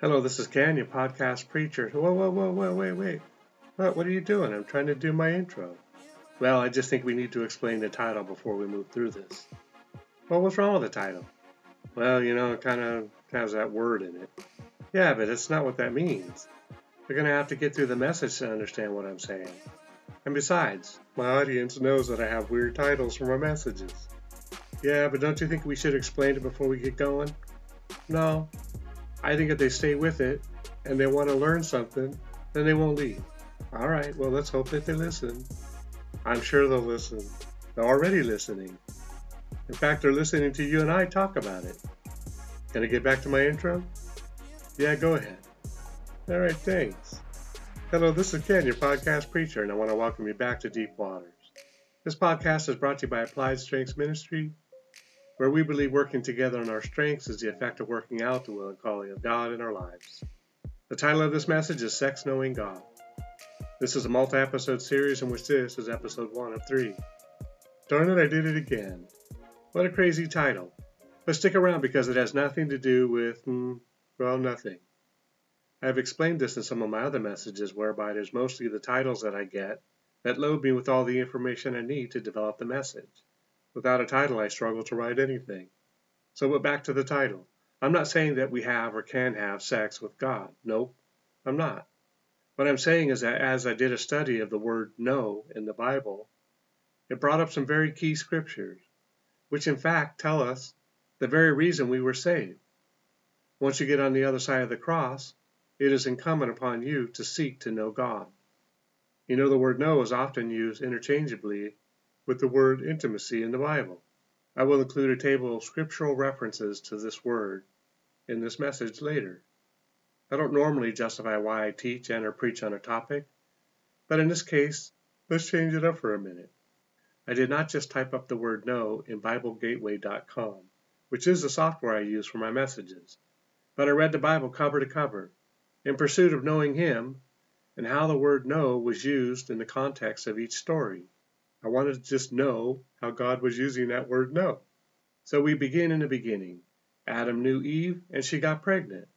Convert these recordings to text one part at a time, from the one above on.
Hello, this is Ken, your podcast preacher. Whoa, whoa, whoa, whoa, wait, wait. What, what are you doing? I'm trying to do my intro. Well, I just think we need to explain the title before we move through this. Well, what's wrong with the title? Well, you know, it kind of has that word in it. Yeah, but it's not what that means. You're going to have to get through the message to understand what I'm saying. And besides, my audience knows that I have weird titles for my messages. Yeah, but don't you think we should explain it before we get going? No. I think if they stay with it and they want to learn something, then they won't leave. All right, well, let's hope that they listen. I'm sure they'll listen. They're already listening. In fact, they're listening to you and I talk about it. Can I get back to my intro? Yeah, go ahead. All right, thanks. Hello, this is Ken, your podcast preacher, and I want to welcome you back to Deep Waters. This podcast is brought to you by Applied Strengths Ministry, where we believe working together on our strengths is the effect of working out the will and calling of God in our lives. The title of this message is Sex Knowing God. This is a multi episode series in which this is episode one of three. Darn it, I did it again. What a crazy title. But stick around because it has nothing to do with, mm, well, nothing. I have explained this in some of my other messages, whereby it is mostly the titles that I get that load me with all the information I need to develop the message. Without a title, I struggle to write anything. So, but back to the title. I'm not saying that we have or can have sex with God. Nope, I'm not. What I'm saying is that as I did a study of the word know in the Bible, it brought up some very key scriptures, which in fact tell us the very reason we were saved. Once you get on the other side of the cross, it is incumbent upon you to seek to know God. You know, the word know is often used interchangeably with the word intimacy in the Bible. I will include a table of scriptural references to this word in this message later. I don't normally justify why I teach and or preach on a topic, but in this case, let's change it up for a minute. I did not just type up the word know in BibleGateway.com, which is the software I use for my messages, but I read the Bible cover to cover in pursuit of knowing Him and how the word know was used in the context of each story. I wanted to just know how God was using that word know. So we begin in the beginning. Adam knew Eve and she got pregnant.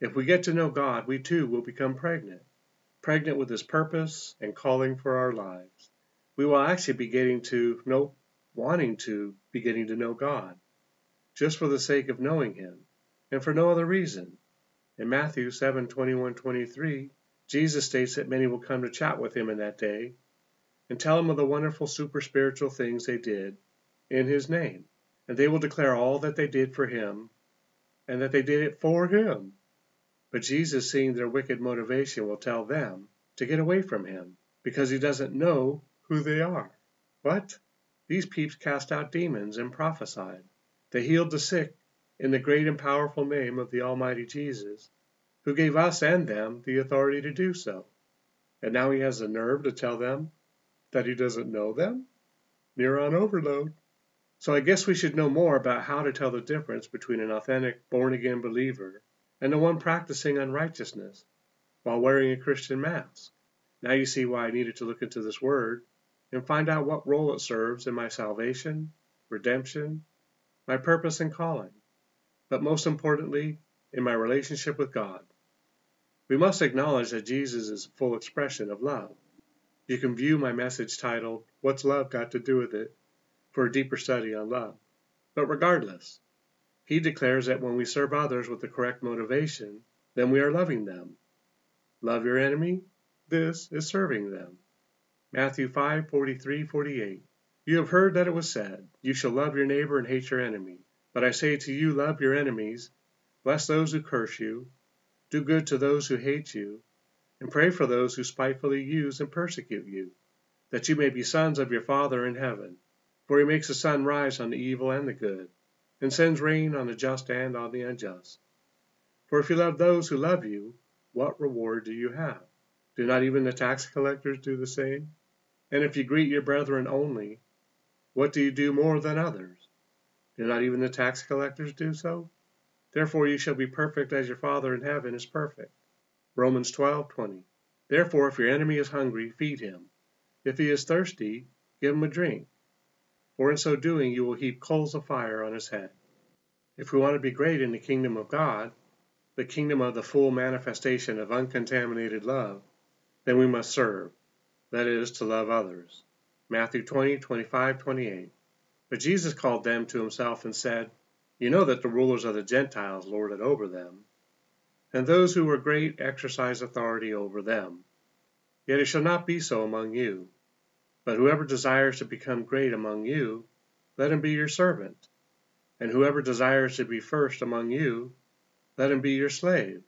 If we get to know God, we too will become pregnant, pregnant with His purpose and calling for our lives. We will actually be getting to know, wanting to be getting to know God, just for the sake of knowing Him, and for no other reason. In Matthew 7 21 23, Jesus states that many will come to chat with him in that day and tell him of the wonderful super spiritual things they did in his name. And they will declare all that they did for him and that they did it for him. But Jesus, seeing their wicked motivation, will tell them to get away from him because he doesn't know who they are. What? These peeps cast out demons and prophesied. They healed the sick in the great and powerful name of the Almighty Jesus, who gave us and them the authority to do so. And now he has the nerve to tell them that he doesn't know them? Neuron overload. So I guess we should know more about how to tell the difference between an authentic born again believer and the one practicing unrighteousness while wearing a Christian mask. Now you see why I needed to look into this word and find out what role it serves in my salvation, redemption, my purpose and calling but most importantly, in my relationship with God. We must acknowledge that Jesus is a full expression of love. You can view my message titled, What's Love Got to Do with It? for a deeper study on love. But regardless, he declares that when we serve others with the correct motivation, then we are loving them. Love your enemy? This is serving them. Matthew 5 43 48. You have heard that it was said, You shall love your neighbor and hate your enemy. But I say to you, love your enemies, bless those who curse you, do good to those who hate you, and pray for those who spitefully use and persecute you, that you may be sons of your Father in heaven. For he makes the sun rise on the evil and the good, and sends rain on the just and on the unjust. For if you love those who love you, what reward do you have? Do not even the tax collectors do the same? And if you greet your brethren only, what do you do more than others? Do not even the tax collectors do so? Therefore you shall be perfect as your Father in heaven is perfect. Romans 12:20. Therefore if your enemy is hungry, feed him. If he is thirsty, give him a drink. For in so doing you will heap coals of fire on his head. If we want to be great in the kingdom of God, the kingdom of the full manifestation of uncontaminated love, then we must serve, that is, to love others. Matthew 20, 25, 28. But Jesus called them to himself and said, You know that the rulers of the Gentiles lord it over them, and those who are great exercise authority over them. Yet it shall not be so among you. But whoever desires to become great among you, let him be your servant. And whoever desires to be first among you, let him be your slave.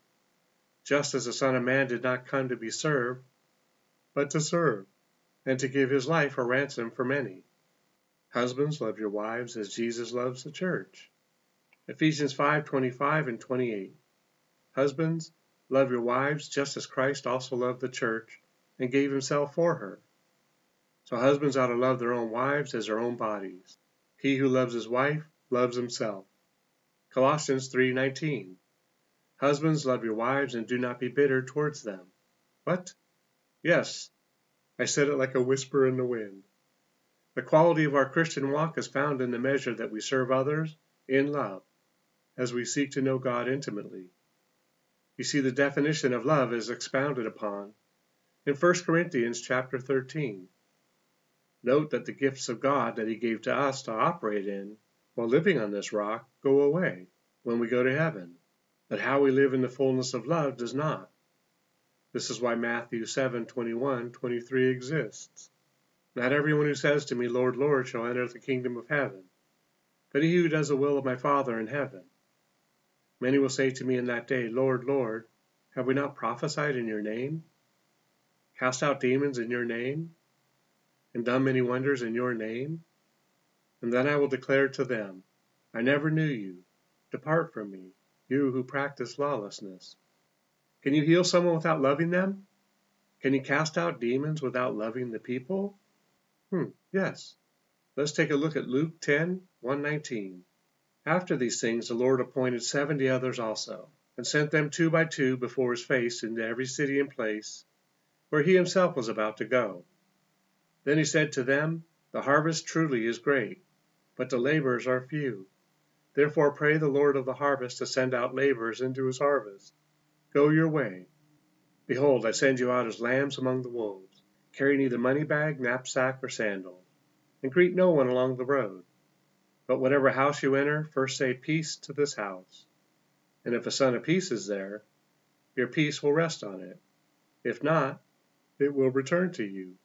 Just as the Son of Man did not come to be served, but to serve, and to give his life a ransom for many. Husbands, love your wives as Jesus loves the church. Ephesians 5:25 and 28. Husbands, love your wives just as Christ also loved the church and gave himself for her so husbands ought to love their own wives as their own bodies. He who loves his wife loves himself. Colossians 3:19. Husbands, love your wives and do not be bitter towards them. What? Yes, I said it like a whisper in the wind. The quality of our Christian walk is found in the measure that we serve others in love, as we seek to know God intimately. You see, the definition of love is expounded upon in 1 Corinthians chapter 13. Note that the gifts of God that He gave to us to operate in while living on this rock go away when we go to heaven, but how we live in the fullness of love does not. This is why Matthew 7 21 23 exists. Not everyone who says to me, Lord, Lord, shall enter the kingdom of heaven, but he who does the will of my Father in heaven. Many will say to me in that day, Lord, Lord, have we not prophesied in your name? Cast out demons in your name? and done many wonders in your name? And then I will declare to them, I never knew you. Depart from me, you who practice lawlessness. Can you heal someone without loving them? Can you cast out demons without loving the people? Hmm, yes. Let's take a look at Luke 10, 119. After these things the Lord appointed seventy others also, and sent them two by two before his face into every city and place where he himself was about to go. Then he said to them, The harvest truly is great, but the laborers are few. Therefore pray the Lord of the harvest to send out laborers into his harvest. Go your way. Behold, I send you out as lambs among the wolves. Carry neither money bag, knapsack, or sandal, and greet no one along the road. But whatever house you enter, first say peace to this house. And if a son of peace is there, your peace will rest on it. If not, it will return to you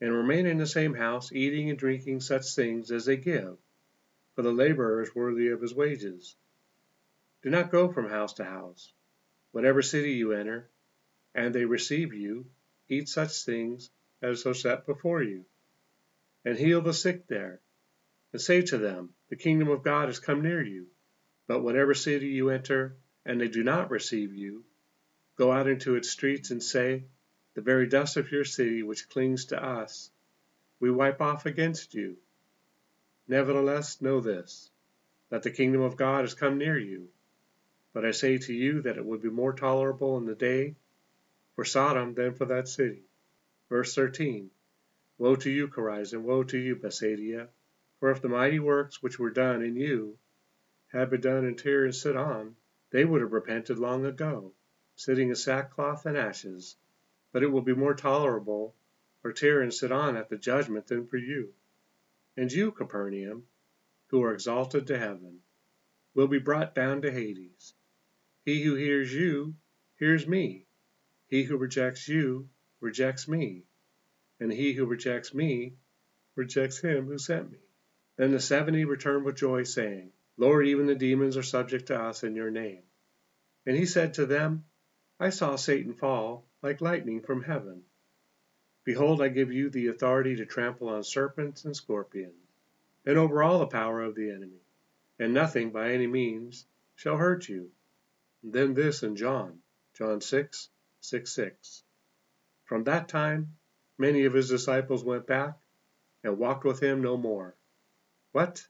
and remain in the same house, eating and drinking such things as they give, for the laborer is worthy of his wages. Do not go from house to house. Whatever city you enter, and they receive you, eat such things as are set before you, and heal the sick there, and say to them, The kingdom of God has come near you. But whatever city you enter, and they do not receive you, go out into its streets and say, the very dust of your city which clings to us, we wipe off against you. Nevertheless, know this, that the kingdom of God has come near you. But I say to you that it would be more tolerable in the day for Sodom than for that city. Verse 13 Woe to you, Chorazin! Woe to you, Bethsaida! For if the mighty works which were done in you had been done in Tyre and Sidon, they would have repented long ago, sitting in sackcloth and ashes. But it will be more tolerable for Tyre and Sidon at the judgment than for you. And you, Capernaum, who are exalted to heaven, will be brought down to Hades. He who hears you hears me. He who rejects you rejects me. And he who rejects me rejects him who sent me. Then the seventy returned with joy, saying, Lord, even the demons are subject to us in your name. And he said to them, I saw Satan fall like lightning from heaven. Behold, I give you the authority to trample on serpents and scorpions, and over all the power of the enemy, and nothing by any means shall hurt you. And then this in John, John 6, 6, 6. From that time, many of his disciples went back and walked with him no more. What?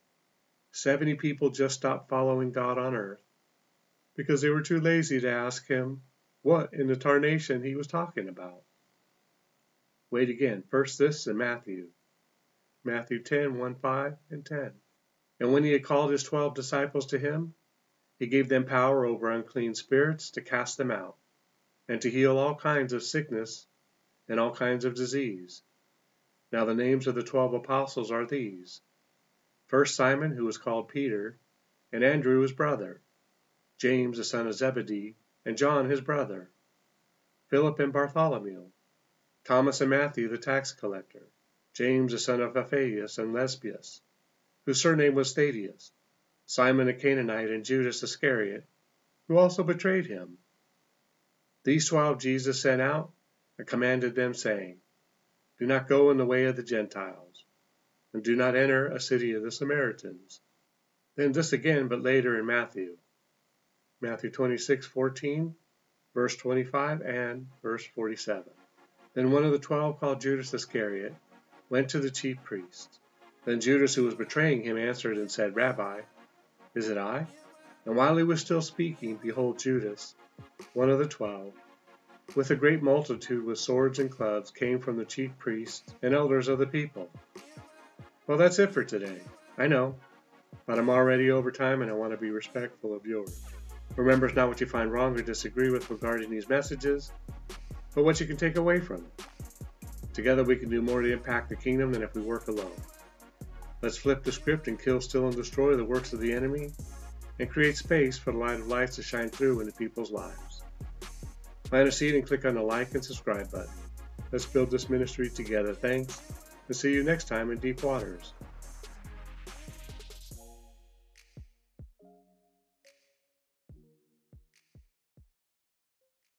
Seventy people just stopped following God on earth because they were too lazy to ask him what in the tarnation he was talking about. Wait again. First this in Matthew. Matthew 10, 1, 5, and 10. And when he had called his twelve disciples to him, He gave them power over unclean spirits to cast them out, and to heal all kinds of sickness and all kinds of disease. Now the names of the twelve apostles are these First Simon, who was called Peter, and Andrew his brother, James the son of Zebedee, and John his brother, Philip and Bartholomew, Thomas and Matthew the tax collector, James the son of Alphaeus and Lebbaeus, whose surname was Thaddeus, Simon the Canaanite, and Judas Iscariot, who also betrayed him. These twelve Jesus sent out and commanded them, saying, Do not go in the way of the Gentiles, and do not enter a city of the Samaritans. Then this again, but later in Matthew. Matthew 26:14, verse 25, and verse 47. Then one of the twelve, called Judas Iscariot, went to the chief priests. Then Judas, who was betraying him, answered and said, Rabbi, is it I? And while he was still speaking, behold, Judas, one of the twelve, with a great multitude with swords and clubs, came from the chief priests and elders of the people. Well, that's it for today. I know, but I'm already over time and I want to be respectful of yours. Remember, it's not what you find wrong or disagree with regarding these messages, but what you can take away from it. Together, we can do more to impact the kingdom than if we work alone. Let's flip the script and kill, steal, and destroy the works of the enemy and create space for the light of life to shine through into people's lives. Plant a seed and click on the like and subscribe button. Let's build this ministry together. Thanks, and see you next time in Deep Waters.